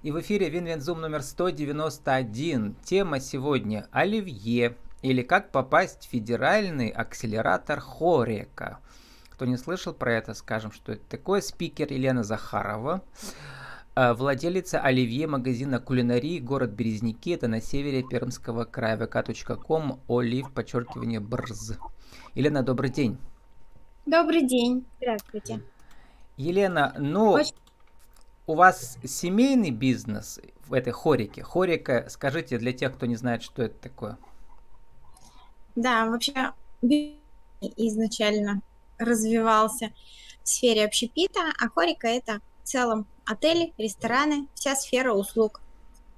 И в эфире Винвензум номер 191. Тема сегодня «Оливье» или «Как попасть в федеральный акселератор Хорека». Кто не слышал про это, скажем, что это такое. Спикер Елена Захарова, э, владелица Оливье магазина кулинарии, город Березники, это на севере Пермского края, vk.com, олив, подчеркивание, брз. Елена, добрый день. Добрый день, здравствуйте. Елена, ну, Очень у вас семейный бизнес в этой хорике? Хорика, скажите для тех, кто не знает, что это такое. Да, вообще изначально развивался в сфере общепита, а хорика это в целом отели, рестораны, вся сфера услуг.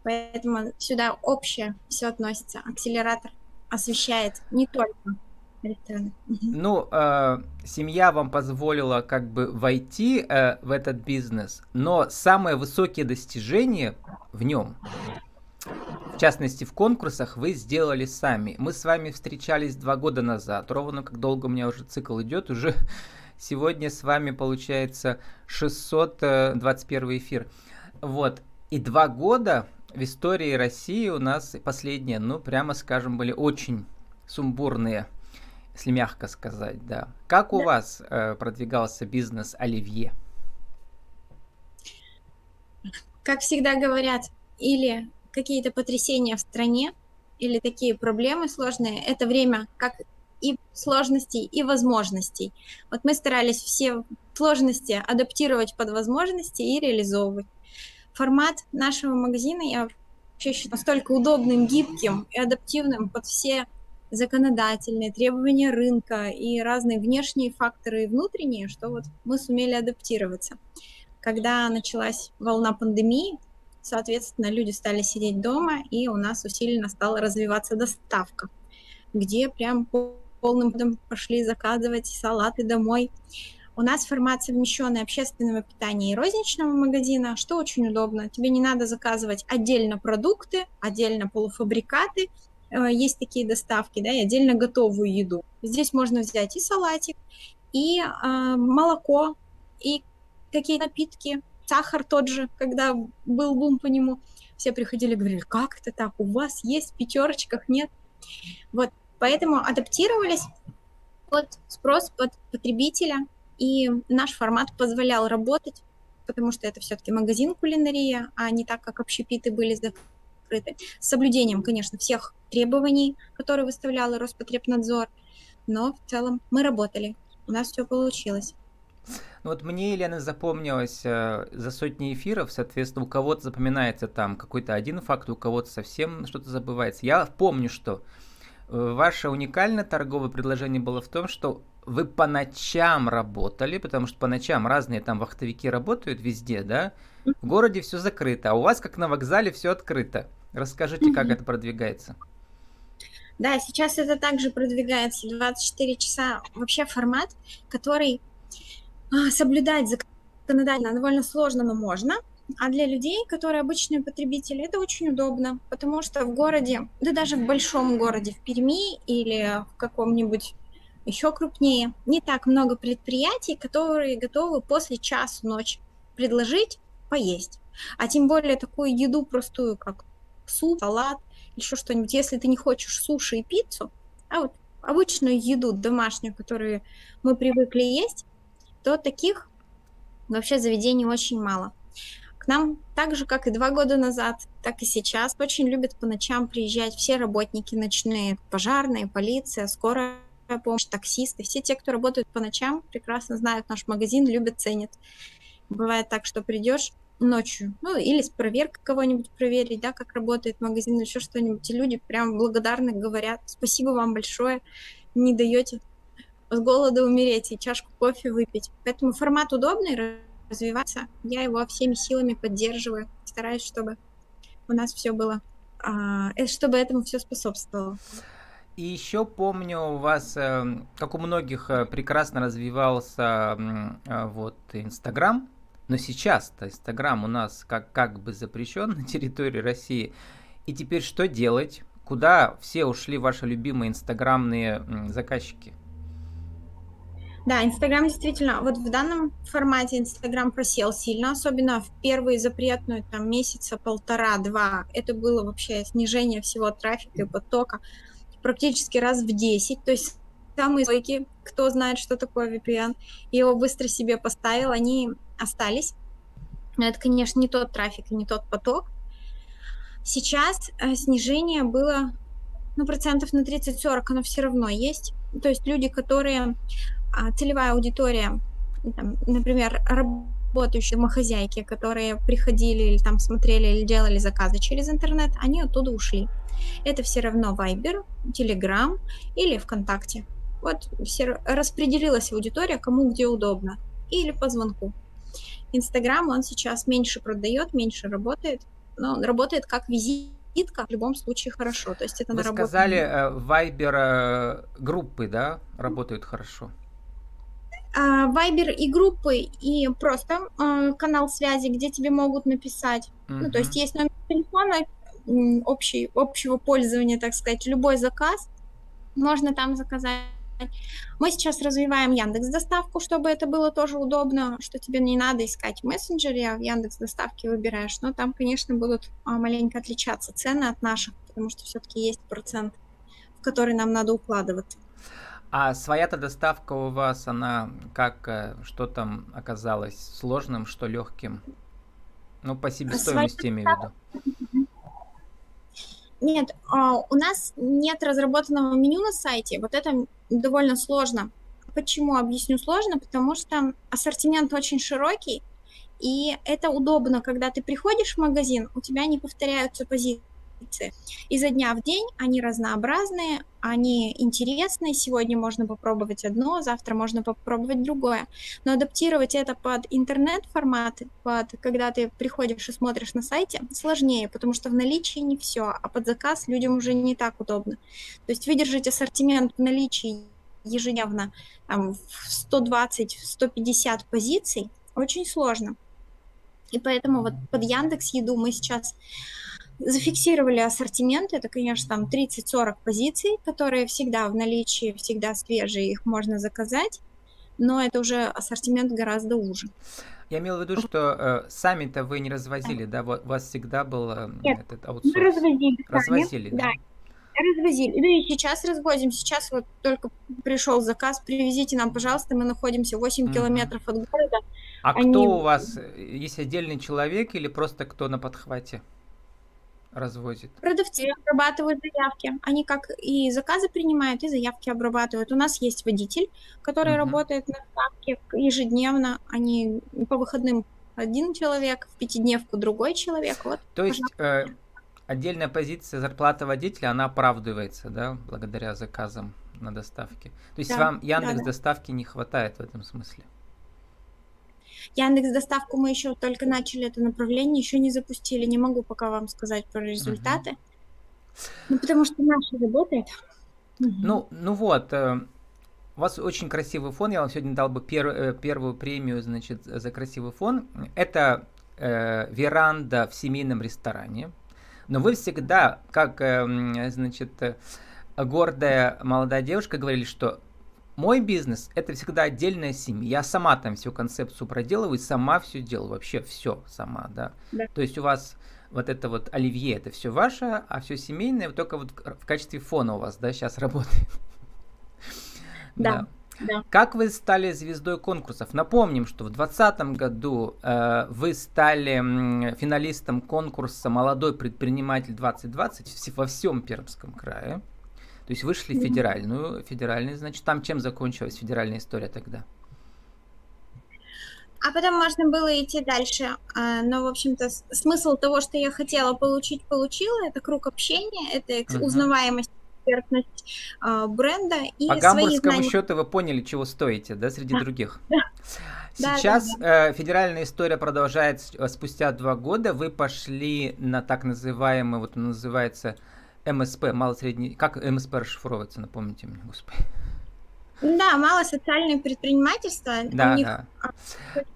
Поэтому сюда общее все относится. Акселератор освещает не только ну, э, семья вам позволила как бы войти э, в этот бизнес, но самые высокие достижения в нем, в частности в конкурсах, вы сделали сами. Мы с вами встречались два года назад, ровно как долго у меня уже цикл идет, уже сегодня с вами получается 621 эфир. Вот, и два года в истории России у нас последние, ну, прямо скажем, были очень сумбурные если мягко сказать, да. Как у да. вас э, продвигался бизнес Оливье? Как всегда говорят, или какие-то потрясения в стране, или такие проблемы сложные, это время как и сложностей, и возможностей. Вот мы старались все сложности адаптировать под возможности и реализовывать. Формат нашего магазина я вообще считаю настолько удобным, гибким и адаптивным под все законодательные, требования рынка и разные внешние факторы и внутренние, что вот мы сумели адаптироваться. Когда началась волна пандемии, соответственно, люди стали сидеть дома, и у нас усиленно стала развиваться доставка, где прям полным ходом пошли заказывать салаты домой. У нас формат совмещенный общественного питания и розничного магазина, что очень удобно. Тебе не надо заказывать отдельно продукты, отдельно полуфабрикаты, есть такие доставки, да, и отдельно готовую еду. Здесь можно взять и салатик, и э, молоко, и какие напитки, сахар тот же, когда был бум по нему, все приходили и говорили, как это так, у вас есть в пятерочках, нет? Вот, поэтому адаптировались под спрос под потребителя, и наш формат позволял работать, потому что это все-таки магазин кулинария, а не так, как общепиты были закрыты. С соблюдением, конечно, всех требований, которые выставлял Роспотребнадзор, но в целом мы работали, у нас все получилось. Ну вот мне, Елена, запомнилось э, за сотни эфиров, соответственно, у кого-то запоминается там какой-то один факт, у кого-то совсем что-то забывается. Я помню, что э, ваше уникальное торговое предложение было в том, что вы по ночам работали, потому что по ночам разные там вахтовики работают везде, да? В городе все закрыто, а у вас, как на вокзале, все открыто. Расскажите, как это продвигается. Да, сейчас это также продвигается 24 часа. Вообще формат, который а, соблюдать законодательно довольно сложно, но можно. А для людей, которые обычные потребители, это очень удобно, потому что в городе, да даже в большом городе, в Перми или в каком-нибудь еще крупнее, не так много предприятий, которые готовы после часу ночи предложить поесть. А тем более такую еду простую, как суп, салат, еще что-нибудь, если ты не хочешь суши и пиццу, а вот обычную еду домашнюю, которую мы привыкли есть, то таких вообще заведений очень мало. К нам так же, как и два года назад, так и сейчас очень любят по ночам приезжать все работники ночные, пожарные, полиция, скорая помощь, таксисты, все те, кто работают по ночам, прекрасно знают наш магазин, любят, ценят. Бывает так, что придешь, ночью, ну, или с проверкой кого-нибудь проверить, да, как работает магазин, еще что-нибудь, и люди прям благодарны говорят, спасибо вам большое, не даете с голода умереть и чашку кофе выпить. Поэтому формат удобный, развиваться, я его всеми силами поддерживаю, стараюсь, чтобы у нас все было, а, э, чтобы этому все способствовало. И еще помню, у вас, э, как у многих, э, прекрасно развивался вот Инстаграм, но сейчас-то Инстаграм у нас как, как бы запрещен на территории России. И теперь что делать? Куда все ушли ваши любимые инстаграмные заказчики? Да, Инстаграм действительно, вот в данном формате Инстаграм просел сильно, особенно в первые запретную там месяца полтора-два. Это было вообще снижение всего трафика и потока практически раз в 10. То есть самые стойкие, кто знает, что такое VPN, его быстро себе поставил, они остались. Но это, конечно, не тот трафик и не тот поток. Сейчас э, снижение было ну, процентов на 30-40, оно все равно есть. То есть люди, которые а, целевая аудитория, там, например, работающие домохозяйки, которые приходили или там смотрели или делали заказы через интернет, они оттуда ушли. Это все равно Viber, Telegram или ВКонтакте. Вот все распределилась аудитория, кому где удобно. Или по звонку. Инстаграм, он сейчас меньше продает, меньше работает, но он работает как визитка в любом случае хорошо. То есть это Вы сказали, э, Viber э, группы, да, работают хорошо? Вайбер и группы, и просто э, канал связи, где тебе могут написать. Uh-huh. Ну, то есть есть номер телефона общий, общего пользования, так сказать, любой заказ можно там заказать. Мы сейчас развиваем Яндекс Доставку, чтобы это было тоже удобно, что тебе не надо искать в мессенджере, а в Яндекс Доставке выбираешь. Но там, конечно, будут а, маленько отличаться цены от наших, потому что все-таки есть процент, в который нам надо укладываться. А своя-то доставка у вас, она как, э, что там оказалось сложным, что легким? Ну, по себестоимости имею в виду. Нет, а, у нас нет разработанного меню на сайте. Вот это довольно сложно. Почему? Объясню сложно, потому что ассортимент очень широкий, и это удобно, когда ты приходишь в магазин, у тебя не повторяются позиции позиции. Изо дня в день они разнообразные, они интересные. Сегодня можно попробовать одно, завтра можно попробовать другое. Но адаптировать это под интернет-форматы, под когда ты приходишь и смотришь на сайте, сложнее, потому что в наличии не все, а под заказ людям уже не так удобно. То есть выдержать ассортимент в наличии ежедневно там, в 120-150 позиций очень сложно. И поэтому вот под Яндекс Еду мы сейчас Зафиксировали ассортимент, это, конечно, там 30-40 позиций, которые всегда в наличии, всегда свежие, их можно заказать, но это уже ассортимент гораздо уже. Я имел в виду, что э, сами-то вы не развозили, да? У вас всегда был э, Нет, этот аутсорс? мы развозили. Развозили, да? да. Развозили. Ну и сейчас развозим. Сейчас вот только пришел заказ, привезите нам, пожалуйста, мы находимся 8 mm-hmm. километров от города. А Они... кто у вас? Есть отдельный человек или просто кто на подхвате? Развозит? Продавцы обрабатывают заявки. Они как и заказы принимают, и заявки обрабатывают. У нас есть водитель, который uh-huh. работает на ставке ежедневно. Они по выходным один человек, в пятидневку другой человек. Вот, То есть э, отдельная позиция зарплата водителя, она оправдывается, да, благодаря заказам на доставке. То есть да, вам Яндекс да, да. доставки не хватает в этом смысле? Яндекс доставку мы еще только начали это направление, еще не запустили. Не могу пока вам сказать про результаты. Ну, потому что наша работает. Ну, ну вот, э, у вас очень красивый фон. Я вам сегодня дал бы пер, э, первую премию, значит, за красивый фон. Это э, веранда в семейном ресторане. Но вы всегда, как, э, значит, гордая молодая девушка, говорили, что мой бизнес это всегда отдельная семья. Я сама там всю концепцию проделываю, сама все делаю, вообще все сама, да. да. То есть у вас вот это вот оливье, это все ваше, а все семейное только вот в качестве фона у вас, да, сейчас работает. Да. Да. Как вы стали звездой конкурсов? Напомним, что в 2020 году э, вы стали финалистом конкурса «Молодой предприниматель 2020» во всем Пермском крае. То есть вышли в федеральную, федеральный, значит, там чем закончилась федеральная история тогда? А потом можно было идти дальше. А, но, в общем-то, смысл того, что я хотела получить, получила. Это круг общения, это узнаваемость экспертность э, бренда и По гамбургскому знания... счету вы поняли, чего стоите, да, среди да. других? Да. Сейчас да, да, да. Э, федеральная история продолжается э, спустя два года. Вы пошли на так называемый, вот он называется МСП, мало-средний, как МСП расшифровывается, напомните мне, господи. Да, мало социальное предпринимательство. Да, них... да.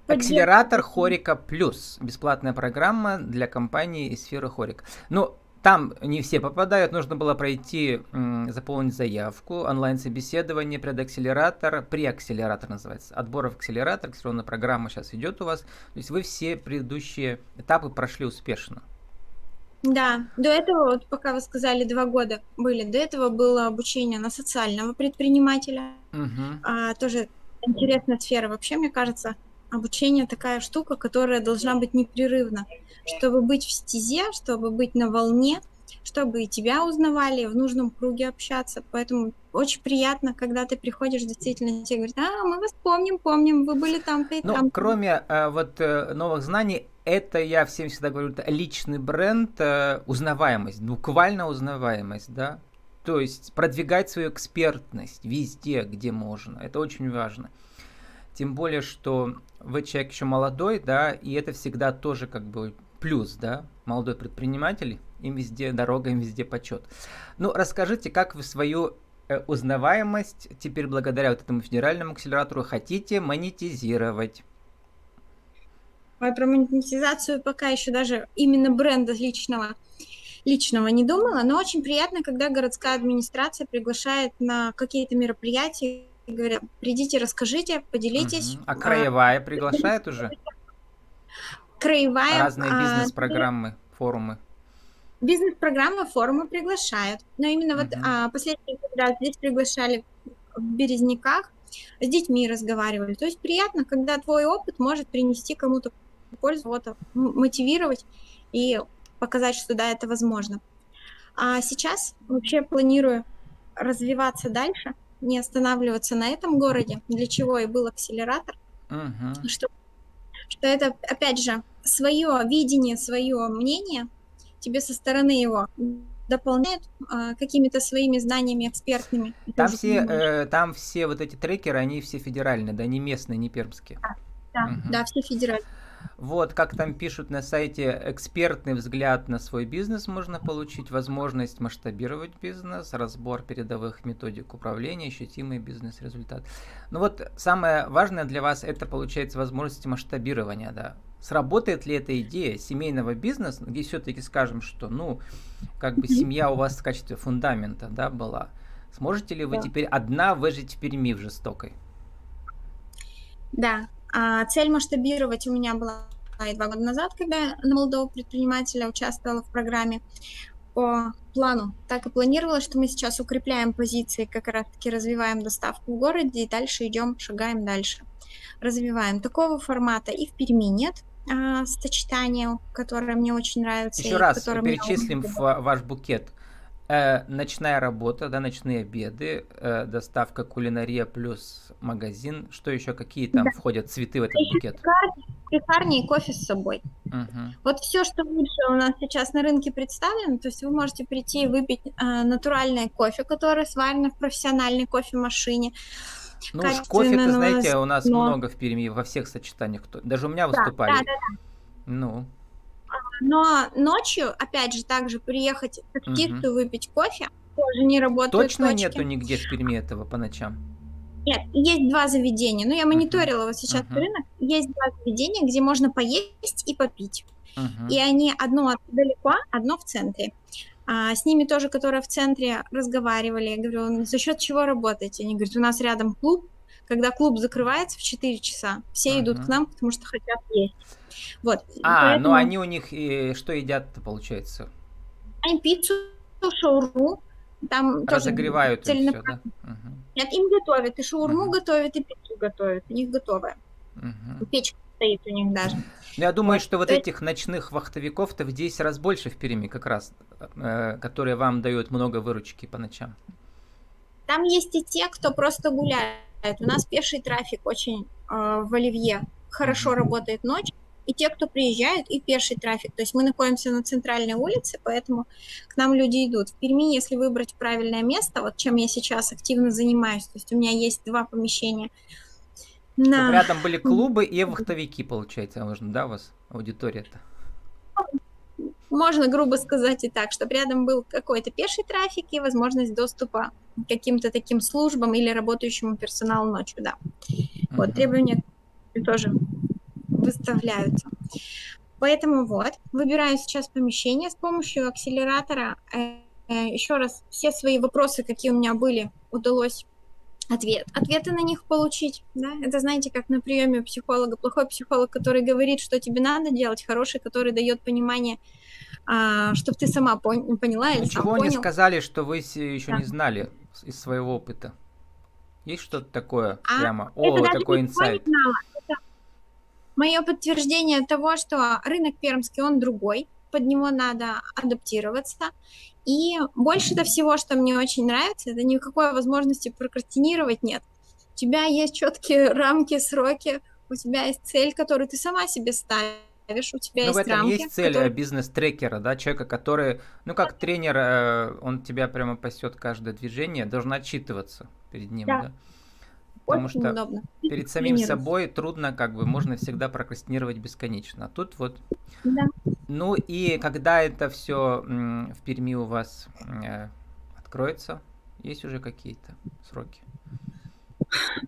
Акселератор Хорика Плюс. Бесплатная программа для компании из сферы Хорик. Ну, там не все попадают, нужно было пройти, заполнить заявку, онлайн-собеседование, предакселератор, преакселератор называется, отбор в акселератор, акселерационная программа сейчас идет у вас. То есть вы все предыдущие этапы прошли успешно. Да, до этого, вот пока вы сказали, два года были, до этого было обучение на социального предпринимателя, угу. а, тоже интересная сфера. Вообще, мне кажется, обучение такая штука, которая должна быть непрерывна, чтобы быть в стезе, чтобы быть на волне, чтобы и тебя узнавали, в нужном круге общаться. Поэтому очень приятно, когда ты приходишь, действительно тебе говорят, а, мы вас помним, помним, вы были там-то и ну, там. Кроме э, вот э, новых знаний, это, я всем всегда говорю, это личный бренд, э, узнаваемость, буквально узнаваемость, да. То есть продвигать свою экспертность везде, где можно. Это очень важно. Тем более, что вы человек еще молодой, да, и это всегда тоже как бы плюс, да, молодой предприниматель, им везде дорога, им везде почет. Ну, расскажите, как вы свою э, узнаваемость теперь благодаря вот этому федеральному акселератору хотите монетизировать? Про монетизацию пока еще даже именно бренда личного личного не думала, но очень приятно, когда городская администрация приглашает на какие-то мероприятия, говорят, придите, расскажите, поделитесь. Угу. А краевая приглашает уже? Краевая. Разные а, бизнес-программы, форумы. Бизнес-программы, форумы приглашают. Но именно вот а, последний раз здесь приглашали в Березняках, с детьми разговаривали. То есть приятно, когда твой опыт может принести кому-то пользу, вот, мотивировать и показать, что да, это возможно. А сейчас вообще планирую развиваться дальше, не останавливаться на этом городе, для чего и был акселератор, uh-huh. что, что это, опять же, свое видение, свое мнение, тебе со стороны его дополняют а, какими-то своими знаниями экспертными. Там все, э, там все вот эти трекеры, они все федеральные, да, не местные, не пермские. Да, да, угу. да все федеральные. Вот, как там пишут на сайте, экспертный взгляд на свой бизнес можно получить, возможность масштабировать бизнес, разбор передовых методик управления, ощутимый бизнес-результат. Ну вот, самое важное для вас это, получается, возможность масштабирования, да. Сработает ли эта идея семейного бизнеса, где все-таки скажем, что, ну, как бы семья у вас в качестве фундамента, да, была. Сможете ли вы да. теперь одна выжить в Перми в жестокой? Да, а цель масштабировать у меня была и два года назад, когда на молодого предпринимателя участвовала в программе по плану. Так и планировала, что мы сейчас укрепляем позиции, как раз-таки развиваем доставку в городе и дальше идем, шагаем дальше. Развиваем. Такого формата и в Перми нет а, сочетания, которое мне очень нравится. Еще раз перечислим в ваш букет – Э, ночная работа, да, ночные обеды, э, доставка кулинария плюс магазин. Что еще, какие там да. входят цветы в этот букет? Пекарни и кофе с собой. Угу. Вот все, что лучше у нас сейчас на рынке представлено, то есть вы можете прийти и выпить э, натуральное кофе, которое сварено в профессиональной кофемашине. Ну уж кофе-то, знаете, у нас но... много в Перми, во всех сочетаниях. Даже у меня выступали. Да, да, да. Ну. Но ночью, опять же, также приехать в таксисту угу. выпить кофе, тоже не работает. Точно точки. нету нигде в Перми этого по ночам? Нет, есть два заведения. Ну, я мониторила uh-huh. вот сейчас uh-huh. рынок. Есть два заведения, где можно поесть и попить. Uh-huh. И они одно далеко, одно в центре. А, с ними тоже, которые в центре разговаривали, я говорю, за счет чего работаете? Они говорят, у нас рядом клуб, когда клуб закрывается в 4 часа, все uh-huh. идут к нам, потому что хотят есть. Вот. А, поэтому... ну они у них и что едят-то, получается? Они пиццу, шаурму, там Разогревают тоже все, да? Угу. Нет, им готовят, и шаурму угу. готовят, и пиццу готовят, у них готовая. Угу. Печка стоит у них даже. Ну, я думаю, вот, что вот этих ночных вахтовиков-то в 10 раз больше в Перми как раз, э, которые вам дают много выручки по ночам. Там есть и те, кто просто гуляет. У нас пеший трафик очень э, в Оливье хорошо работает ночью и те, кто приезжают, и пеший трафик. То есть мы находимся на центральной улице, поэтому к нам люди идут. В Перми, если выбрать правильное место, вот чем я сейчас активно занимаюсь, то есть у меня есть два помещения. На... рядом были клубы и вахтовики, получается, можно, да, у вас аудитория-то? Можно грубо сказать и так, чтобы рядом был какой-то пеший трафик и возможность доступа к каким-то таким службам или работающему персоналу ночью, да. Вот, требования тоже выставляются. Поэтому вот, выбираю сейчас помещение с помощью акселератора. Э, э, еще раз, все свои вопросы, какие у меня были, удалось ответ, ответы на них получить. Да? Это, знаете, как на приеме психолога. Плохой психолог, который говорит, что тебе надо делать, хороший, который дает понимание, а, чтобы ты сама пон- поняла или Ничего сам не понял. сказали, что вы еще Да. не знали из своего опыта. Есть что-то такое А, прямо? О, такой никто не инсайт. знала. Мое подтверждение того, что рынок пермский, он другой, под него надо адаптироваться. И больше-то всего, что мне очень нравится, это никакой возможности прокрастинировать нет. У тебя есть четкие рамки, сроки, у тебя есть цель, которую ты сама себе ставишь, у тебя Ну, в есть этом рамки, есть цель э, которые- бизнес-трекера, да, человека, который, ну, как тренер, э, он тебя прямо пасет каждое движение, должен отчитываться перед ним, Да. да. Потому очень что удобно. перед самим собой трудно, как бы, можно всегда прокрастинировать бесконечно. А тут вот Да. Ну и когда это все в Перми у вас э, откроется, есть уже какие-то сроки?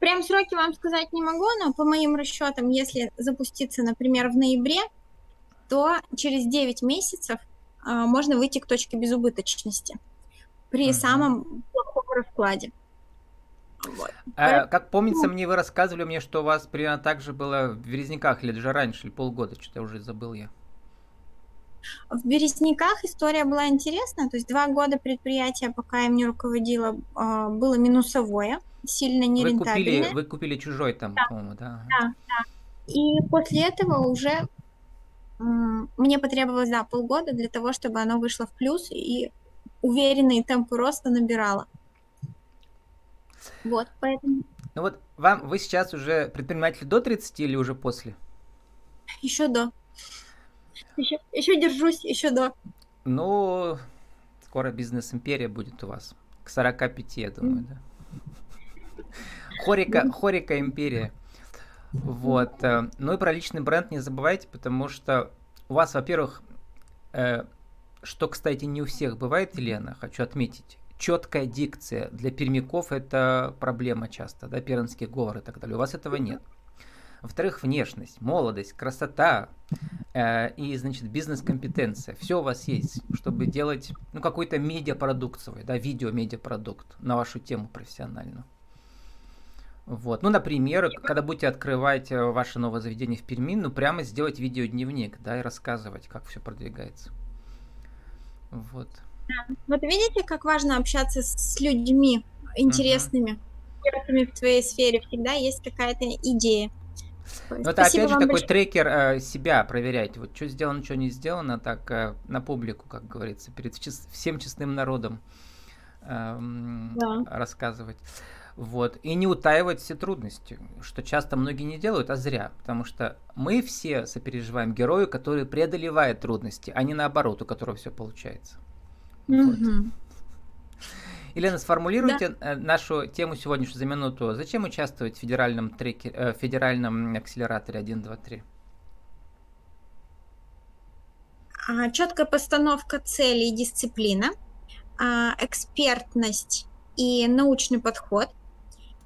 Прям сроки вам сказать не могу, но по моим расчетам, если запуститься, например, в ноябре, то через 9 месяцев а, можно выйти к точке безубыточности при Мгм. самом плохом раскладе. Вот. А, как помнится мне, вы рассказывали мне, что у вас примерно так же было в Березняках или даже раньше, или полгода, что-то уже забыл я. В Березняках история была интересная, то есть два года предприятия, пока я им не руководила, было минусовое, сильно Вы купили, нерентабельное. вы купили чужой там, по-моему, да? И после этого уже мне потребовалось, да, полгода для того, чтобы оно вышло в плюс и уверенные темпы роста набирало. Вот, поэтому Ну вот вам, вы сейчас уже предприниматель до 30 или уже после? еще до. Еще, еще держусь, еще до. Ну, скоро бизнес-империя будет у вас. К 45, я думаю, да. Хорика, Хорика империя. Вот. э, Ну и про личный бренд не забывайте, потому что у вас, во-первых, э, что, кстати, не у всех бывает, Елена, хочу отметить, четкая дикция. Для пермяков это проблема часто, да, пермский говор и так далее. У вас этого нет. Во-вторых, внешность, молодость, красота э, и, значит, бизнес-компетенция. Все у вас есть, чтобы делать, ну, какой-то медиапродукт свой, да, видео-медиапродукт на вашу тему профессиональную. Вот. Ну, например, когда будете открывать э, ваше новое заведение в Перми, ну, прямо сделать видеодневник, да, и рассказывать, как все продвигается. Вот. Вот видите, как важно общаться с людьми интересными, экспертами в твоей сфере. Всегда есть какая-то идея. Ну, это опять же такой большое. трекер э, себя проверять. Вот что сделано, что не сделано, так э, на публику, как говорится, перед чис- всем честным народом э, да. рассказывать. Вот. И не утаивать все трудности, что часто многие не делают, а зря. Потому что мы все сопереживаем герою, который преодолевает трудности, а не наоборот, у которого все получается. Вот. Елена, сформулируйте да. нашу тему сегодняшнюю за минуту. Зачем участвовать в федеральном, треке, э, федеральном акселераторе 1, 2, 3? А, четкая постановка целей и дисциплина, а, экспертность и научный подход.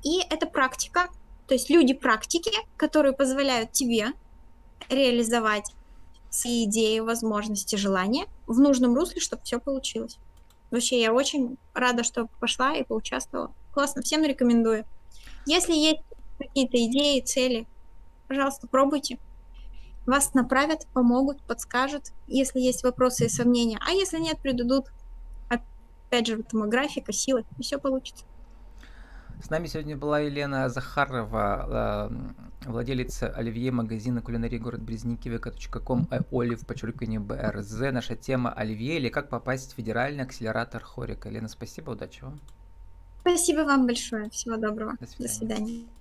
И это практика, то есть люди-практики, которые позволяют тебе реализовать свои идеи, возможности, желания в нужном русле, чтобы все получилось. Вообще, я очень рада, что пошла и поучаствовала. Классно, всем рекомендую. Если есть какие-то идеи, цели, пожалуйста, пробуйте. Вас направят, помогут, подскажут, если есть вопросы и сомнения. А если нет, придадут, опять же, томографика, силы, и все получится. С нами сегодня была Елена Захарова, владелица оливье магазина кулинарии город Березники, vk.com, олив, подчеркивание БРЗ. Наша тема оливье или как попасть в федеральный акселератор Хорика. Елена, спасибо, удачи вам. Спасибо вам большое. Всего доброго. До свидания. До свидания.